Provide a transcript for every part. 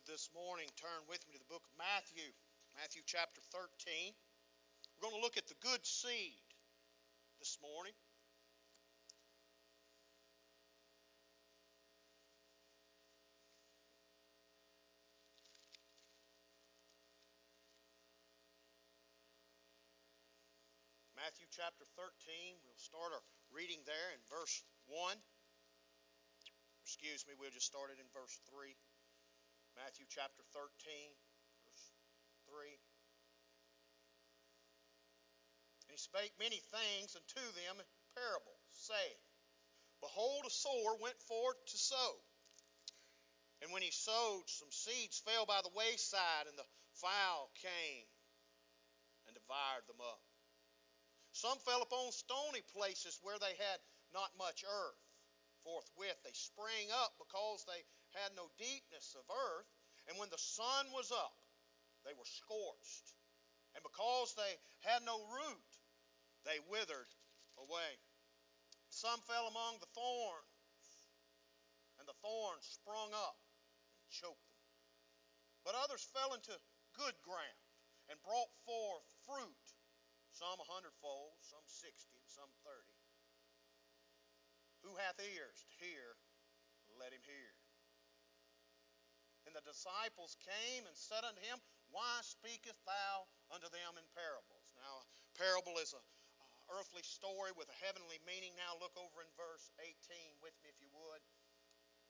would this morning turn with me to the book of Matthew, Matthew chapter 13. We're going to look at the good seed this morning. Matthew chapter 13. We'll start our reading there in verse 1. Excuse me, we'll just start it in verse 3. Matthew chapter 13, verse 3. And he spake many things unto them in parables, saying, Behold, a sower went forth to sow. And when he sowed, some seeds fell by the wayside, and the fowl came and devoured them up. Some fell upon stony places where they had not much earth. Forthwith they sprang up because they had no deepness of earth, and when the sun was up, they were scorched. And because they had no root, they withered away. Some fell among the thorns, and the thorns sprung up and choked them. But others fell into good ground and brought forth fruit, some a hundredfold, some sixty, and some thirty. Who hath ears to hear, let him hear. And the disciples came and said unto him, Why speakest thou unto them in parables? Now, parable is a uh, earthly story with a heavenly meaning. Now, look over in verse 18 with me, if you would.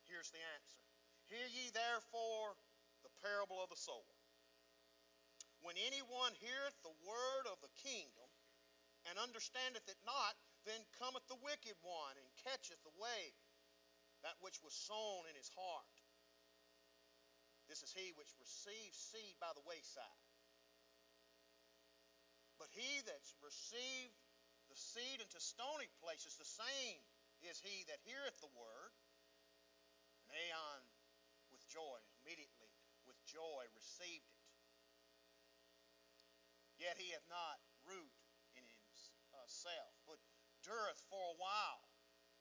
Here's the answer Hear ye therefore the parable of the sower. When anyone heareth the word of the kingdom and understandeth it not, then cometh the wicked one and catcheth away that which was sown in his heart. This is he which receives seed by the wayside. But he that's received the seed into stony places, the same is he that heareth the word, and anon with joy, immediately with joy received it. Yet he hath not root in himself, but dureth for a while.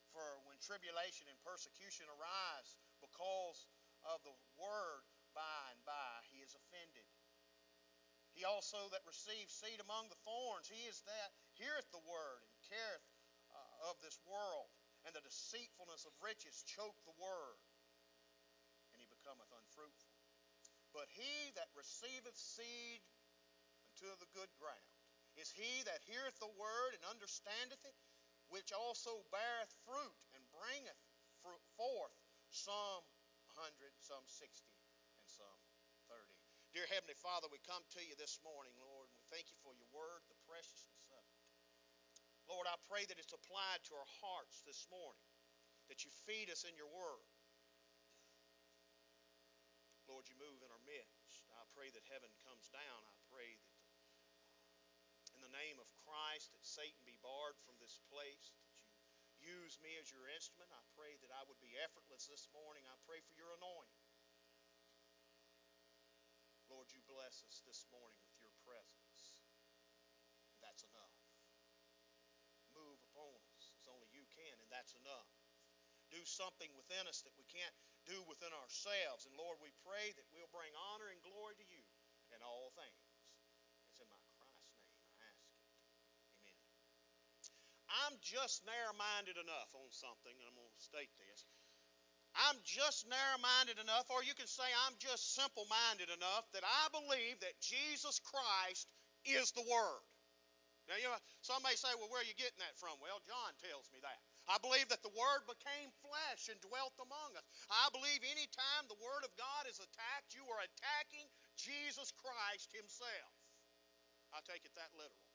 For when tribulation and persecution arise because of the word, by and by he is offended. He also that receives seed among the thorns, he is that heareth the word and careth uh, of this world, and the deceitfulness of riches choke the word, and he becometh unfruitful. But he that receiveth seed unto the good ground is he that heareth the word and understandeth it, which also beareth fruit and bringeth forth some hundred, some sixty, some 30. Dear Heavenly Father, we come to you this morning, Lord, and we thank you for your word, the preciousness of it. Lord, I pray that it's applied to our hearts this morning, that you feed us in your word. Lord, you move in our midst. I pray that heaven comes down. I pray that in the name of Christ that Satan be barred from this place, that you use me as your instrument. I pray that I would be effortless this morning. I pray for your anointing. Lord, you bless us this morning with your presence. That's enough. Move upon us as only you can, and that's enough. Do something within us that we can't do within ourselves. And Lord, we pray that we'll bring honor and glory to you in all things. It's in my Christ's name I ask it. Amen. I'm just narrow minded enough on something, and I'm going to state this. I'm just narrow minded enough, or you can say I'm just simple minded enough that I believe that Jesus Christ is the Word. Now, you know, some may say, well, where are you getting that from? Well, John tells me that. I believe that the Word became flesh and dwelt among us. I believe anytime the Word of God is attacked, you are attacking Jesus Christ Himself. I take it that literal.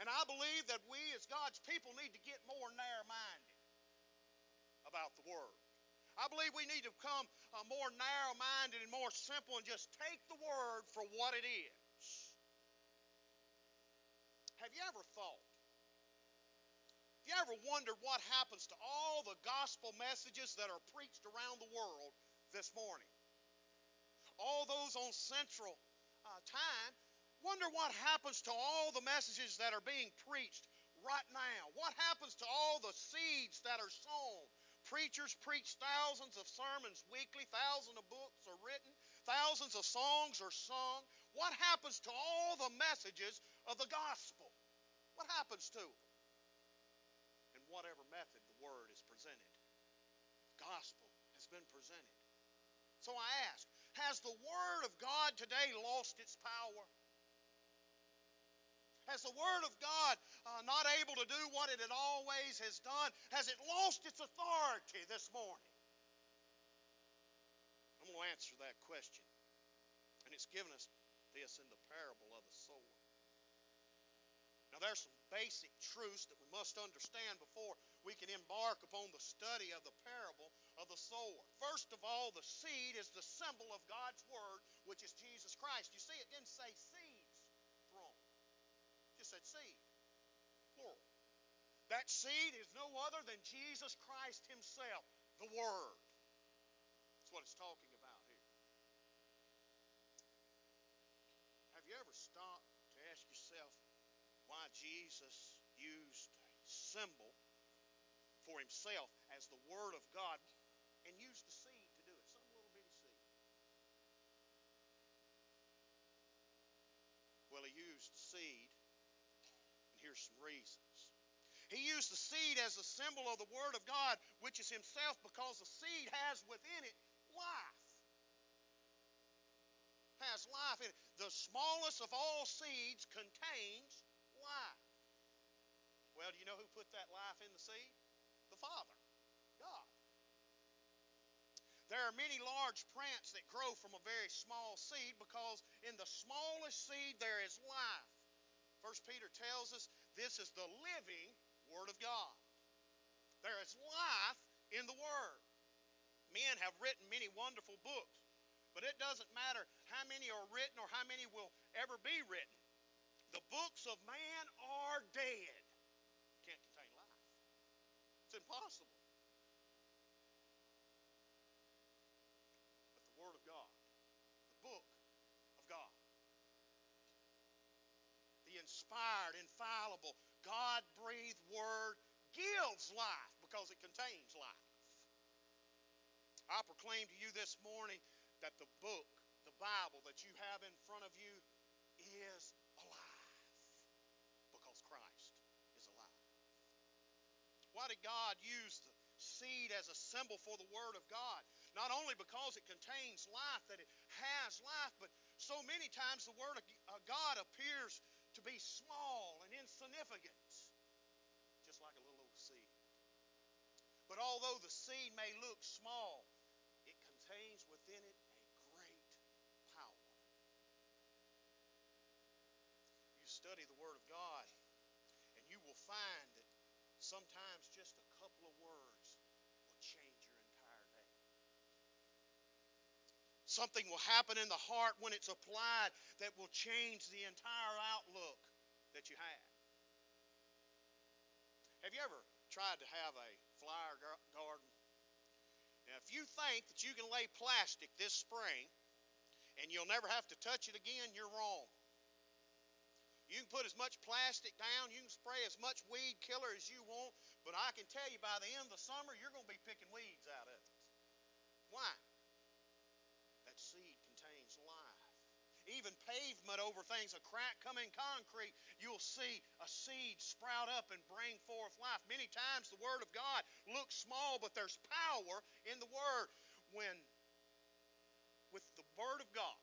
And I believe that we as God's people need to get more narrow minded about the Word. I believe we need to become uh, more narrow minded and more simple and just take the Word for what it is. Have you ever thought? Have you ever wondered what happens to all the gospel messages that are preached around the world this morning? All those on Central uh, Time, wonder what happens to all the messages that are being preached right now. What happens to all the seeds that are sown preachers preach thousands of sermons weekly, thousands of books are written, thousands of songs are sung. What happens to all the messages of the gospel? What happens to them? In whatever method the word is presented. The gospel has been presented. So I ask, has the word of God today lost its power? Has the Word of God uh, not able to do what it always has done? Has it lost its authority this morning? I'm going to answer that question. And it's given us this in the parable of the sower. Now, there's some basic truths that we must understand before we can embark upon the study of the parable of the sower. First of all, the seed is the symbol of God's Word, which is Jesus Christ. You see, it didn't say thrown said seed, plural. That seed is no other than Jesus Christ Himself, the Word. That's what it's talking about here. Have you ever stopped to ask yourself why Jesus used a symbol for Himself as the Word of God and used the seed to do it? Some little bitty seed. Well, He used seed some reasons. He used the seed as a symbol of the Word of God, which is Himself, because the seed has within it life. Has life in it. The smallest of all seeds contains life. Well, do you know who put that life in the seed? The Father, God. There are many large plants that grow from a very small seed because in the smallest seed there is life. First Peter tells us this is the living Word of God. There is life in the Word. Men have written many wonderful books, but it doesn't matter how many are written or how many will ever be written. The books of man are dead. Can't contain life. It's impossible. But the Word of God, the book of God, the inspired, infallible, God breathed word gives life because it contains life. I proclaim to you this morning that the book, the Bible that you have in front of you, is alive because Christ is alive. Why did God use the seed as a symbol for the Word of God? Not only because it contains life, that it has life, but so many times the Word of uh, God appears to be small and insignificant, just like a little old seed. But although the seed may look small, it contains within it a great power. You study the Word of God, and you will find that sometimes just a couple of words will change your entire day. Something will happen in the heart when it's applied that will change the entire outlook that you have. Have you ever tried to have a flower garden? Now, if you think that you can lay plastic this spring and you'll never have to touch it again, you're wrong. You can put as much plastic down, you can spray as much weed killer as you want, but I can tell you by the end of the summer, you're going to be picking weeds out of it. Why? That seed contains life even pavement over things, a crack coming concrete, you'll see a seed sprout up and bring forth life. Many times the Word of God looks small, but there's power in the Word. When, with the Word of God,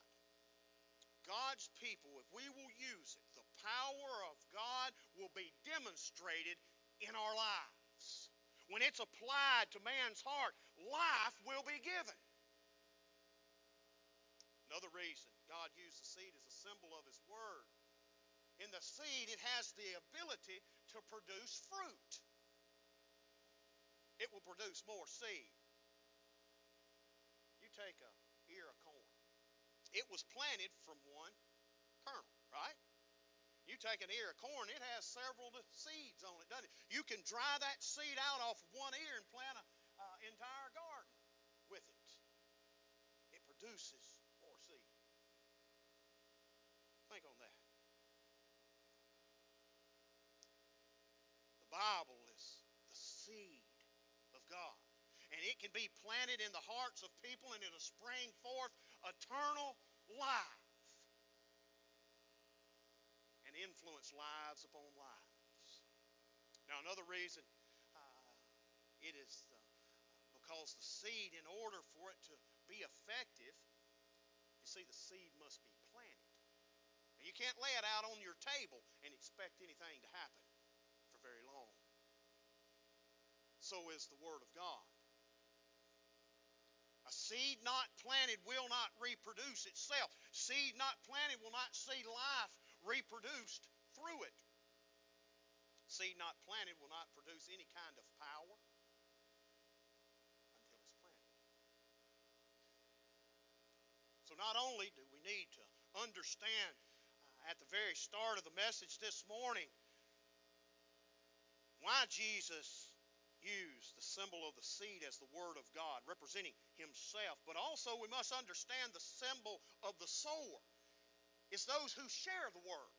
God's people, if we will use it, the power of God will be demonstrated in our lives. When it's applied to man's heart, life will be given. Another reason God used the seed as a symbol of His Word. In the seed, it has the ability to produce fruit. It will produce more seed. You take a ear of corn. It was planted from one kernel, right? You take an ear of corn, it has several seeds on it, doesn't it? You can dry that seed out off of one ear and plant an uh, entire garden with it. It produces Think on that. The Bible is the seed of God. And it can be planted in the hearts of people and it'll spring forth eternal life and influence lives upon lives. Now, another reason uh, it is the, because the seed, in order for it to be effective, you see, the seed must be planted. You can't lay it out on your table and expect anything to happen for very long. So is the Word of God. A seed not planted will not reproduce itself. Seed not planted will not see life reproduced through it. Seed not planted will not produce any kind of power until it's planted. So not only do we need to understand uh, at the very start of the message this morning why Jesus used the symbol of the seed as the Word of God, representing Himself. But also, we must understand the symbol of the sower. It's those who share the Word.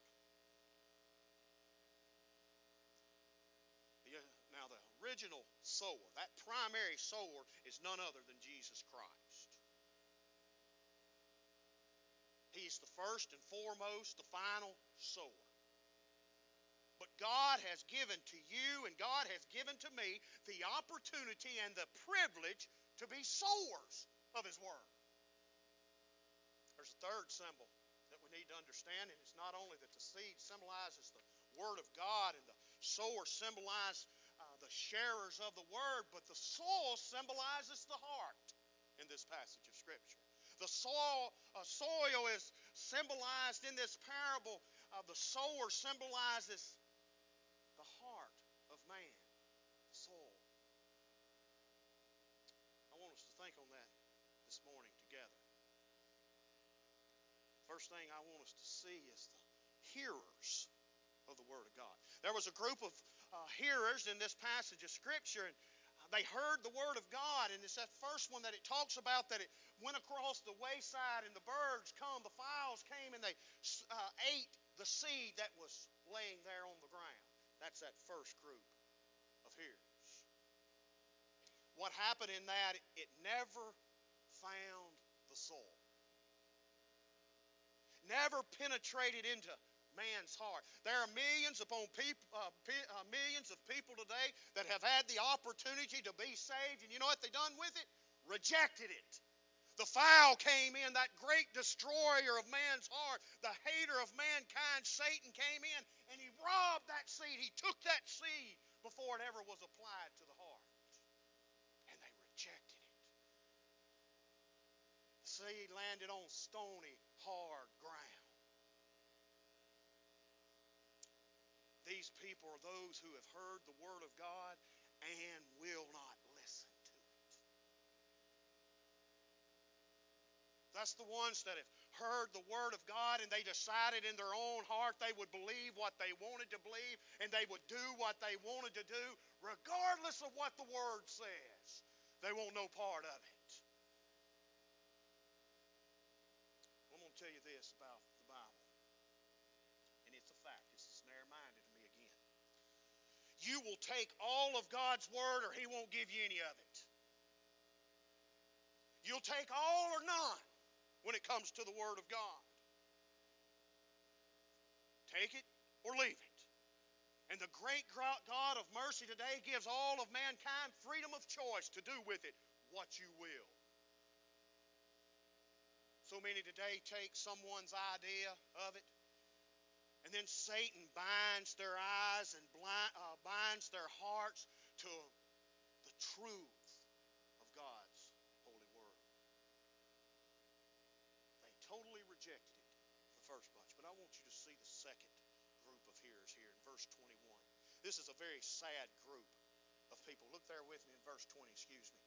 Uh, now, the original sower, that primary sower, is none other than Jesus Christ. He's the first and foremost, the final sower. God has given to you and God has given to me the opportunity and the privilege to be sowers of His Word. There's a third symbol that we need to understand, and it's not only that the seed symbolizes the Word of God and the sower symbolizes uh, the sharers of the Word, but the soil symbolizes the heart in this passage of Scripture. The soil, uh, soil is symbolized in this parable. Uh, the sower symbolizes man, soul. I want us to think on that this morning together. First thing I want us to see is the hearers of the Word of God. There was a group of uh, hearers in this passage of Scripture, and they heard the Word of God, and it's that first one that it talks about that it went across the wayside, and the birds come, the fowls came, and they uh, ate the seed that was laying there on the ground. That's that first group of hearers. What happened in that, it never found the soul. Never penetrated into man's heart. There are millions upon people, uh, uh, millions of people today that have had the opportunity to be saved, and you know what they done with it? Rejected it. The fowl came in, that great destroyer of man's heart, the hater of mankind, Satan came in, and he robbed that seed. He took that seed before it ever was applied to the heart. And they rejected it. The seed landed on stony, hard ground. These people are those who have heard the Word of God and will not listen to it. That's the ones that have heard the Word of God and they decided in their own heart they would believe what they wanted to believe and they would do what they wanted to do, regardless of what the Word says. They want no part of it. I'm going to tell you this about the Bible, and it's a fact. It's a snare minded to me again. You will take all of God's Word, or He won't give you any of it. You'll take all or none when it comes to the Word of God. Take it or leave it. And the great God of mercy today gives all of mankind freedom of choice to do with it what you will. So many today take someone's idea of it, and then Satan binds their eyes and blind, uh, binds their hearts to the truth of God's holy word. They totally rejected it the first bunch, but I want you to see the second group of hearers here in verse 21. This is a very sad group of people. Look there with me in verse 20, excuse me.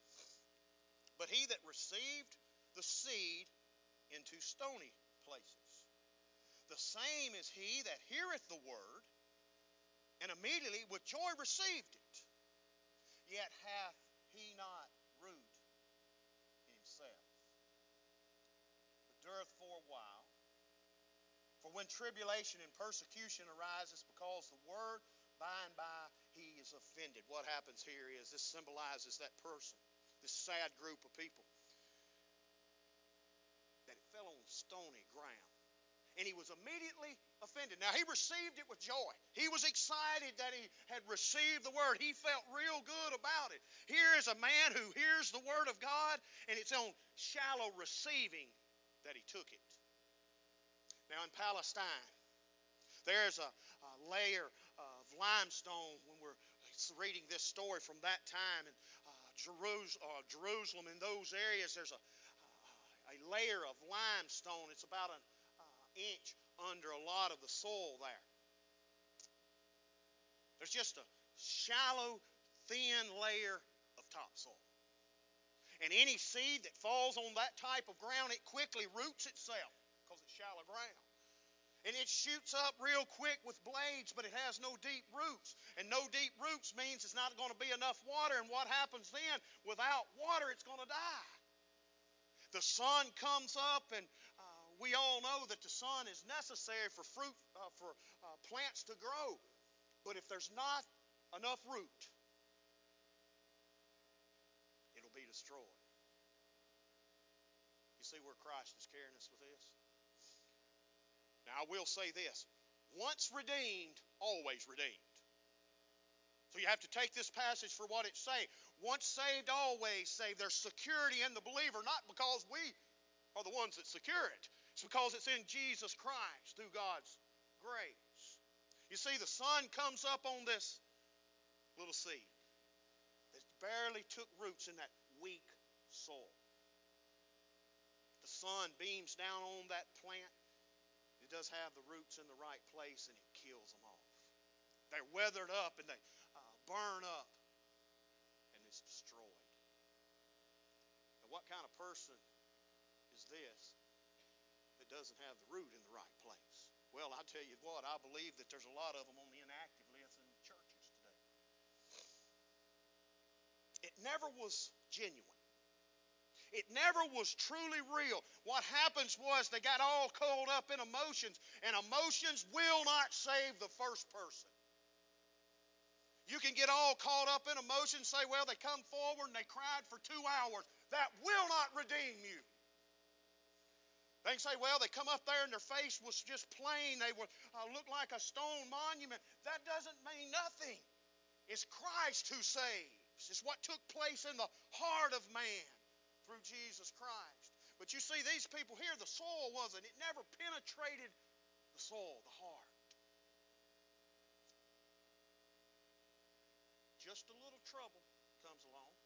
But he that received the seed into stony places, the same is he that heareth the word, and immediately with joy received it, yet hath he not root himself, but dureth for a while. For when tribulation and persecution arises because the word, by and by he is offended. What happens here is this symbolizes that person this sad group of people, that it fell on stony ground. And he was immediately offended. Now, he received it with joy. He was excited that he had received the word. He felt real good about it. Here is a man who hears the word of God, and it's on shallow receiving that he took it. Now, in Palestine, there's a, a layer of limestone when we're reading this story from that time. And Jerusalem, uh, Jerusalem in those areas, there's a, layer of limestone. It's about an uh, inch under a lot of the soil there. There's just a shallow, thin layer of topsoil. And any seed that falls on that type of ground, it quickly roots itself because it's shallow ground. And it shoots up real quick with blades, but it has no deep roots. And no deep roots means it's not going to be enough water. And what happens then? Without water, it's going to die. The sun comes up, and uh, we all know that the sun is necessary for fruit, uh, for uh, plants to grow. But if there's not enough root, it'll be destroyed. You see where Christ is carrying us with this? Now, I will say this once redeemed, always redeemed. So you have to take this passage for what it's saying. Once saved, always saved. There's security in the believer, not because we are the ones that secure it. It's because it's in Jesus Christ through God's grace. You see, the sun comes up on this little seed that barely took roots in that weak soil. The sun beams down on that plant It does have the roots in the right place and it kills them off. They're weathered up and they burn up and it's destroyed. Now, what kind of person is this that doesn't have the root in the right place? Well, I tell you what, I believe that there's a lot of them on the inactive list in churches today. It never was genuine. It never was truly real. What happens was they got all caught up in emotions, and emotions will not save the first person. You can get all caught up in emotions, say, well, they come forward and they cried for two hours. That will not redeem you. They can say, well, they come up there and their face was just plain. They were, uh, looked like a stone monument. That doesn't mean nothing. It's Christ who saves. It's what took place in the heart of man through Jesus Christ. But you see, these people here, the soil wasn't, it never penetrated the soil, the heart. Just a little trouble comes along.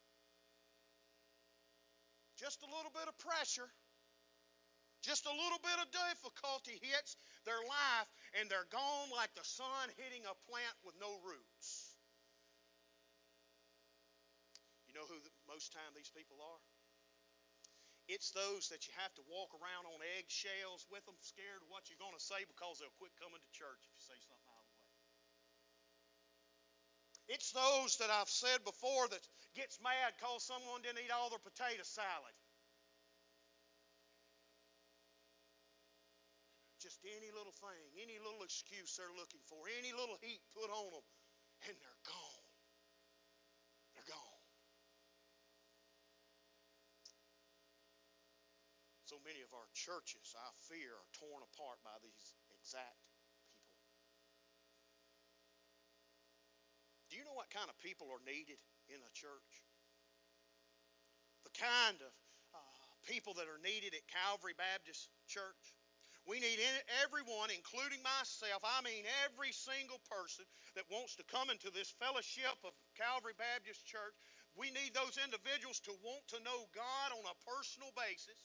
Just a little bit of pressure. Just a little bit of difficulty hits their life, and they're gone like the sun hitting a plant with no roots. You know who the, most time these people are? It's those that you have to walk around on eggshells with them, scared of what you're going to say because they'll quit coming to church if you say something out of the way. It's those that I've said before that gets mad because someone didn't eat all their potato salad. Just any little thing, any little excuse they're looking for, any little heat put on them, and they're gone. They're gone. So many of our churches, I fear, are torn apart by these exact people. Do you know what kind of people are needed in a church? The kind of uh, people that are needed at Calvary Baptist Church. We need everyone, including myself, I mean every single person that wants to come into this fellowship of Calvary Baptist Church. We need those individuals to want to know God on a personal basis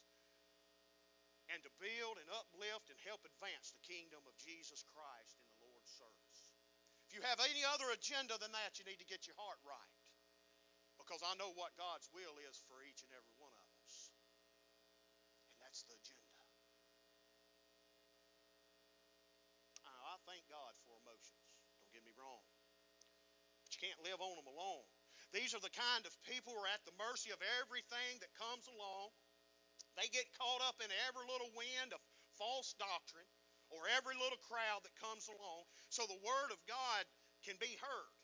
and to build and uplift and help advance the kingdom of Jesus Christ in the Lord's service. If you have any other agenda than that, you need to get your heart right. Because I know what God's will is for each and every one of us. And that's the agenda. I thank God for emotions. Don't get me wrong. But you can't live on them alone. These are the kind of people who are at the mercy of everything that comes along they get caught up in every little wind of false doctrine or every little crowd that comes along. So the Word of God can be heard.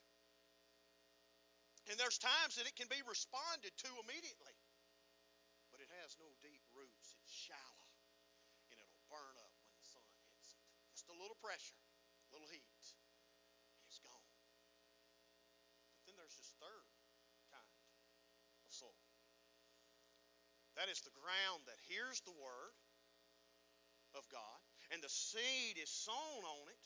And there's times that it can be responded to immediately. But it has no deep roots. It's shallow. And it'll burn up when the sun hits it. Just a little pressure, a little heat, and it's gone. But then there's this third kind of soil. That is the ground that hears the word of God, and the seed is sown on it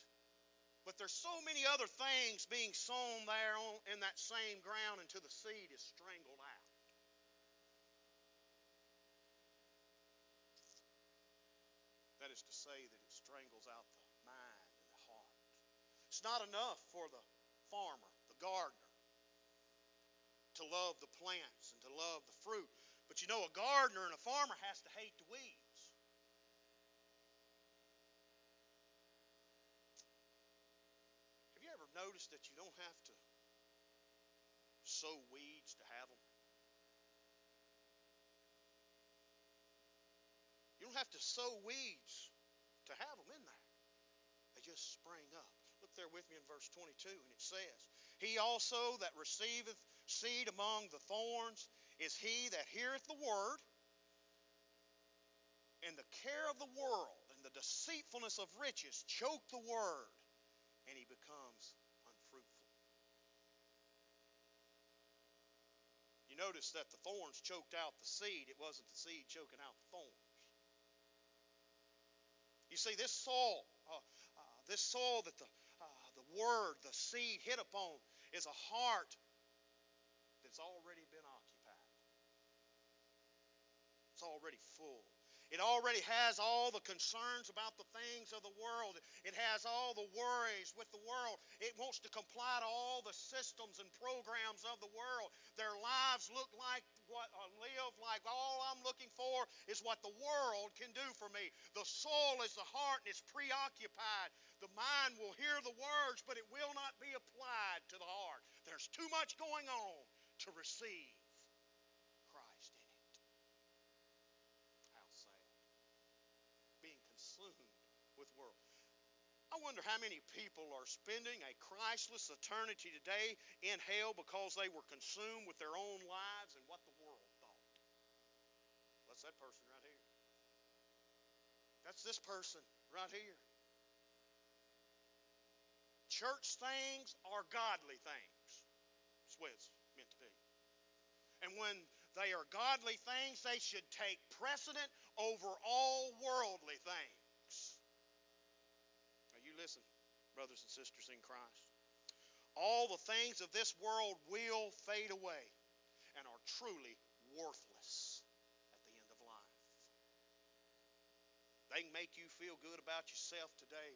but there's so many other things being sown there on, in that same ground until the seed is strangled out. That is to say that it strangles out the mind and the heart. It's not enough for the farmer, the gardener, to love the plants and to love the fruit. But you know, a gardener and a farmer has to hate the weeds. Notice that you don't have to sow weeds to have them? You don't have to sow weeds to have them in there. They just spring up. Look there with me in verse 22, and it says, He also that receiveth seed among the thorns is he that heareth the word, and the care of the world and the deceitfulness of riches choke the word, and he becomes You notice that the thorns choked out the seed. It wasn't the seed choking out the thorns. You see, this soil, uh, uh, this soil that the, uh, the word, the seed hit upon, is a heart that's already been occupied. It's already full. It already has all the concerns about the things of the world. It has all the worries with the world. It wants to comply to all the systems and programs of the world. Their lives look like what uh, live like all I'm looking for is what the world can do for me. The soul is the heart and it's preoccupied. The mind will hear the words, but it will not be applied to the heart. There's too much going on to receive. with world. I wonder how many people are spending a Christless eternity today in hell because they were consumed with their own lives and what the world thought. That's that person right here. That's this person right here. Church things are godly things. That's what it's meant to be. And when they are godly things, they should take precedent over all worldly things listen, brothers and sisters in Christ. All the things of this world will fade away and are truly worthless at the end of life. They can make you feel good about yourself today,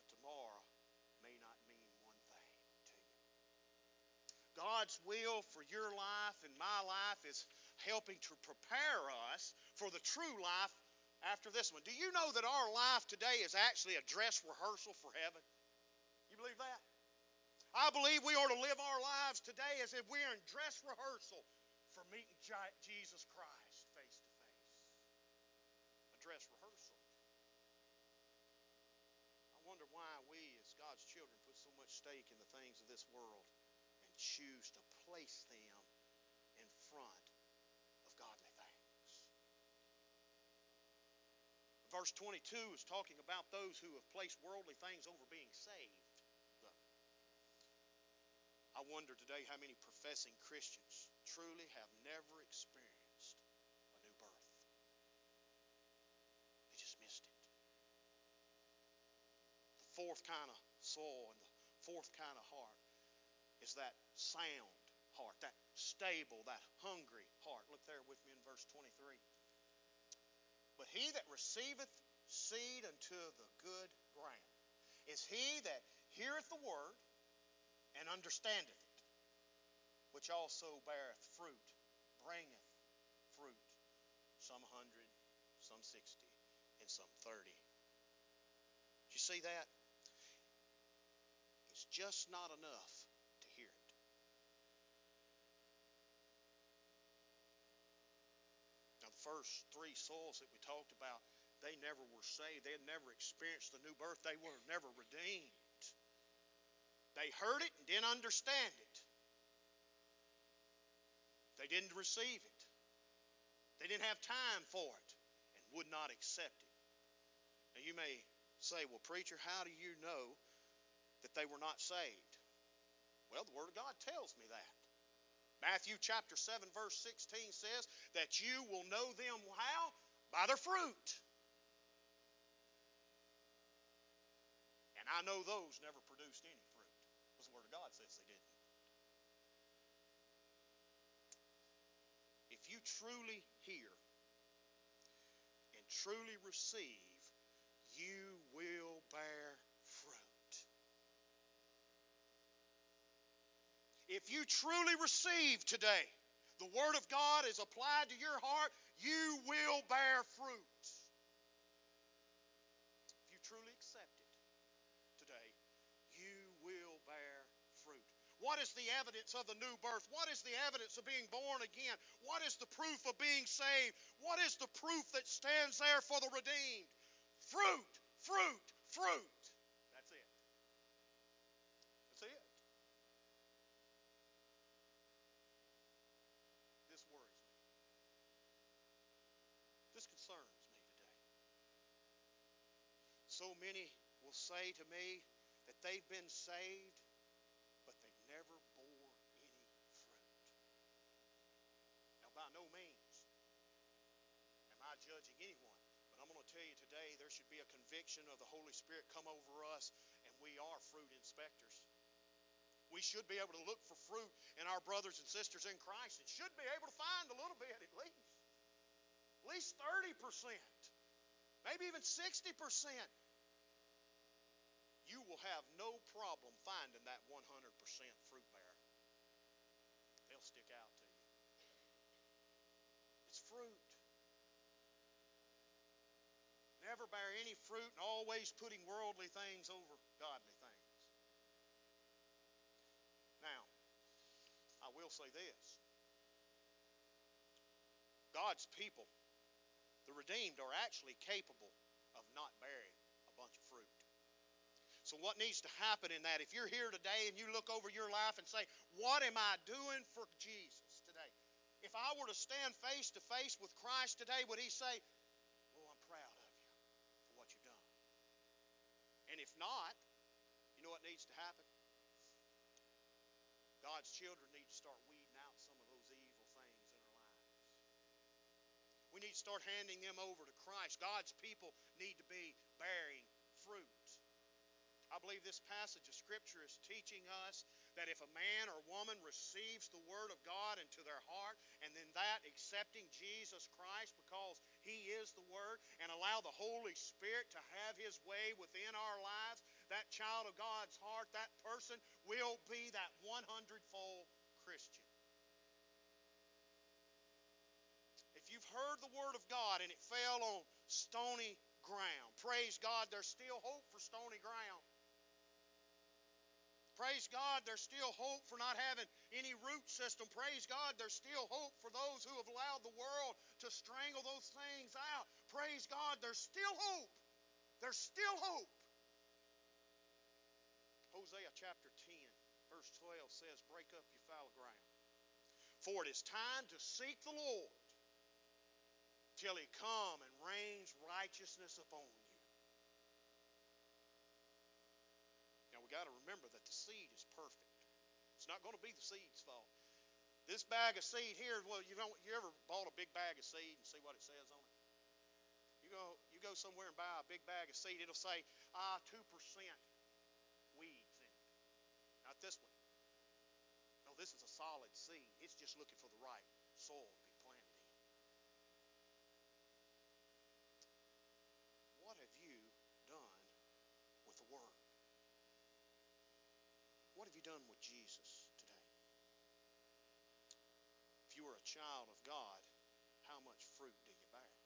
but tomorrow may not mean one thing to you. God's will for your life and my life is helping to prepare us for the true life after this one. Do you know that our life today is actually a dress rehearsal for heaven? You believe that? I believe we ought to live our lives today as if we're in dress rehearsal for meeting Jesus Christ face to face. A dress rehearsal. I wonder why we, as God's children, put so much stake in the things of this world and choose to place them in front Verse 22 is talking about those who have placed worldly things over being saved. I wonder today how many professing Christians truly have never experienced a new birth. They just missed it. The fourth kind of soul and the fourth kind of heart is that sound heart, that stable, that hungry heart. Look there with me in verse 23. But he that receiveth seed unto the good ground is he that heareth the word and understandeth it, which also beareth fruit, bringeth fruit, some hundred, some sixty, and some thirty. Did you see that? It's just not enough first three souls that we talked about, they never were saved. They had never experienced the new birth. They were never redeemed. They heard it and didn't understand it. They didn't receive it. They didn't have time for it and would not accept it. Now you may say, well, preacher, how do you know that they were not saved? Well, the Word of God tells me that. Matthew chapter 7, verse 16 says that you will know them how? By their fruit. And I know those never produced any fruit. Because the Word of God says they didn't. If you truly hear and truly receive, you will bear fruit. If you truly receive today, the Word of God is applied to your heart, you will bear fruit. If you truly accept it today, you will bear fruit. What is the evidence of the new birth? What is the evidence of being born again? What is the proof of being saved? What is the proof that stands there for the redeemed? Fruit, fruit, fruit. That's it. That's it. This worries me. This concerns me today. So many will say to me that they've been saved but they never bore any fruit. Now, by no means am I judging anyone, but I'm going to tell you today there should be a conviction of the Holy Spirit come over us, and we are fruit inspectors. We should be able to look for fruit in our brothers and sisters in Christ and should be able to find a little bit at least. At least 30%, maybe even 60% you will have no problem finding that 100% fruit bearer. They'll stick out to you. It's fruit. Never bear any fruit and always putting worldly things over godly things. Now, I will say this God's people, the redeemed, are actually capable of not bearing a bunch of fruit. So, what needs to happen in that? If you're here today and you look over your life and say, What am I doing for Jesus today? If I were to stand face to face with Christ today, would He say, Oh, I'm proud of you for what you've done? And if not, you know what needs to happen? God's children need to start weeding out some of those evil things in our lives. We need to start handing them over to Christ. God's people need to be bearing fruit. I believe this passage of Scripture is teaching us that if a man or woman receives the Word of God into their heart, and then that accepting Jesus Christ because He is the Word, and allow the Holy Spirit to have His way within our lives, that child of God's heart, that person will be that 100 fold Christian. If you've heard the Word of God and it fell on stony ground, praise God, there's still hope for stony ground. Praise God, there's still hope for not having any root system. Praise God, there's still hope for those who have allowed the world to strangle those things out. Praise God, there's still hope. There's still hope. Hosea chapter 10, verse 12 says, Break up your fallow ground. For it is time to seek the Lord till he come and rains righteousness upon you. Got to remember that the seed is perfect. It's not going to be the seed's fault. This bag of seed here, well, you know, you ever bought a big bag of seed and see what it says on it? You go, you go somewhere and buy a big bag of seed. It'll say, ah, two percent weeds in it. Not this one. No, this is a solid seed. It's just looking for the right soil to be planted in. What have you done with the Word? What have you done with Jesus today? If you are a child of God, how much fruit do you bear?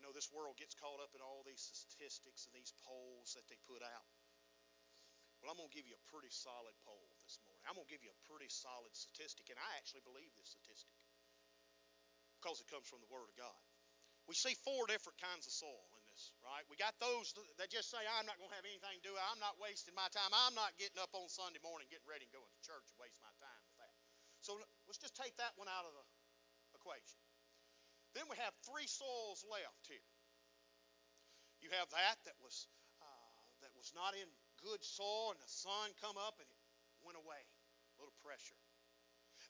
You know, this world gets caught up in all these statistics and these polls that they put out. Well, I'm going to give you a pretty solid poll this morning. I'm going to give you a pretty solid statistic, and I actually believe this statistic because it comes from the Word of God. We see four different kinds of soil right? We got those that just say, I'm not going to have anything to do. I'm not wasting my time. I'm not getting up on Sunday morning getting ready and going to church and waste my time with that. So let's just take that one out of the equation. Then we have three soils left here. You have that that was uh, that was not in good soil, and the sun come up and it went away. A little pressure.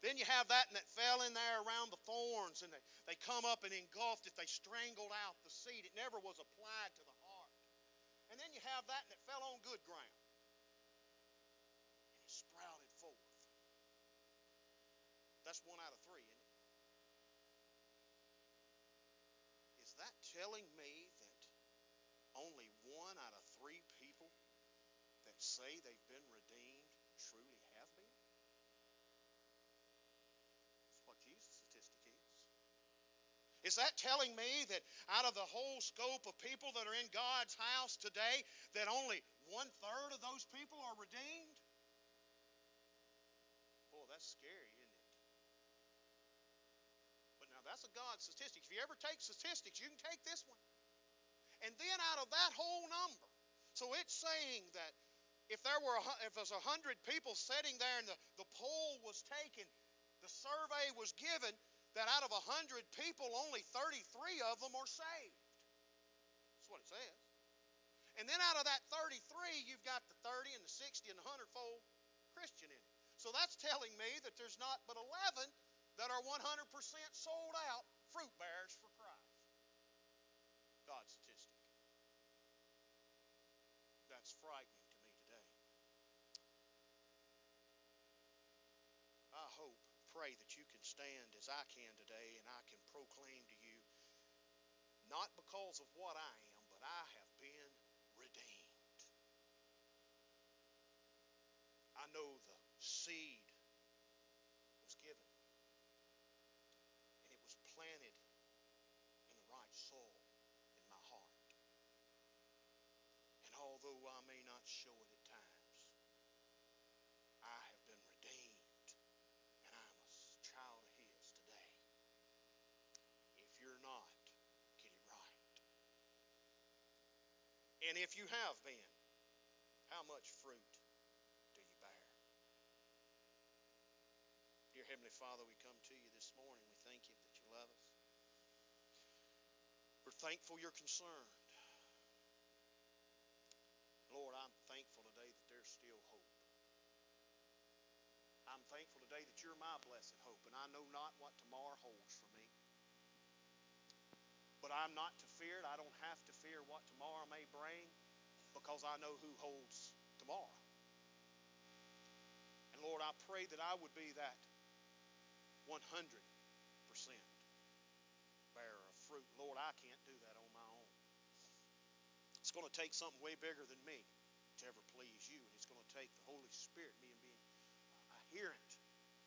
Then you have that and that fell in there around the thorns, and they, they come up and engulfed it. They strangled out the seed. It never was applied to the heart. And then you have that and it fell on good ground. And it sprouted forth. That's one out of three, isn't it? Is that telling me that only one out of three people that say they've been redeemed truly have been? That's what Jesus' statistic is. Is that telling me that out of the whole scope of people that are in God's house today, that only one third of those people are redeemed? Boy, that's scary, isn't it? But now that's a God statistic. If you ever take statistics, you can take this one. And then out of that whole number, so it's saying that if there were if there's a hundred people sitting there and the, the poll was taken, the survey was given, that out of a hundred people, only 33 of them are saved. That's what it says. And then out of that 33, you've got the 30 and the 60 and the 100 fold Christian in it. So that's telling me that there's not but 11 that are 100% sold out fruit bearers for Christ. God's statistic. That's frightening to me today. I hope, pray that you can stand as I can today and I can proclaim to you, not because of what I am, but I have been redeemed. I know the seed was given and it was planted in the right soil in my heart. And although I may not show it And if you have been, how much fruit do you bear? Dear Heavenly Father, we come to you this morning. We thank you that you love us. We're thankful you're concerned. Lord, I'm thankful today that there's still hope. I'm thankful today that you're my blessed hope, and I know not what tomorrow holds for me. But I'm not to fear it. I don't have to fear what tomorrow may bring because I know who holds tomorrow. And Lord, I pray that I would be that 100% bearer of fruit. Lord, I can't do that on my own. It's going to take something way bigger than me to ever please you. And it's going to take the Holy Spirit, me and being adherent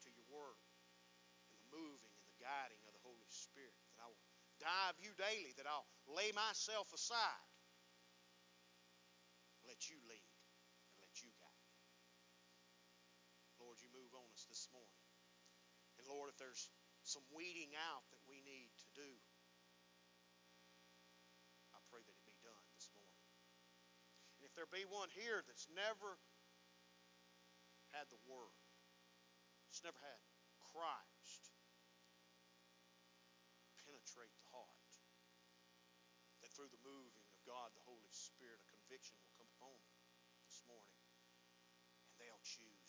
to your word and the moving and the guiding of the Holy Spirit. Die of you daily, that I'll lay myself aside, let you lead and let you guide. Lord, you move on us this morning. And Lord, if there's some weeding out that we need to do, I pray that it be done this morning. And if there be one here that's never had the Word, it's never had Christ through the moving of God, the Holy Spirit, a conviction will come upon them this morning, and they'll choose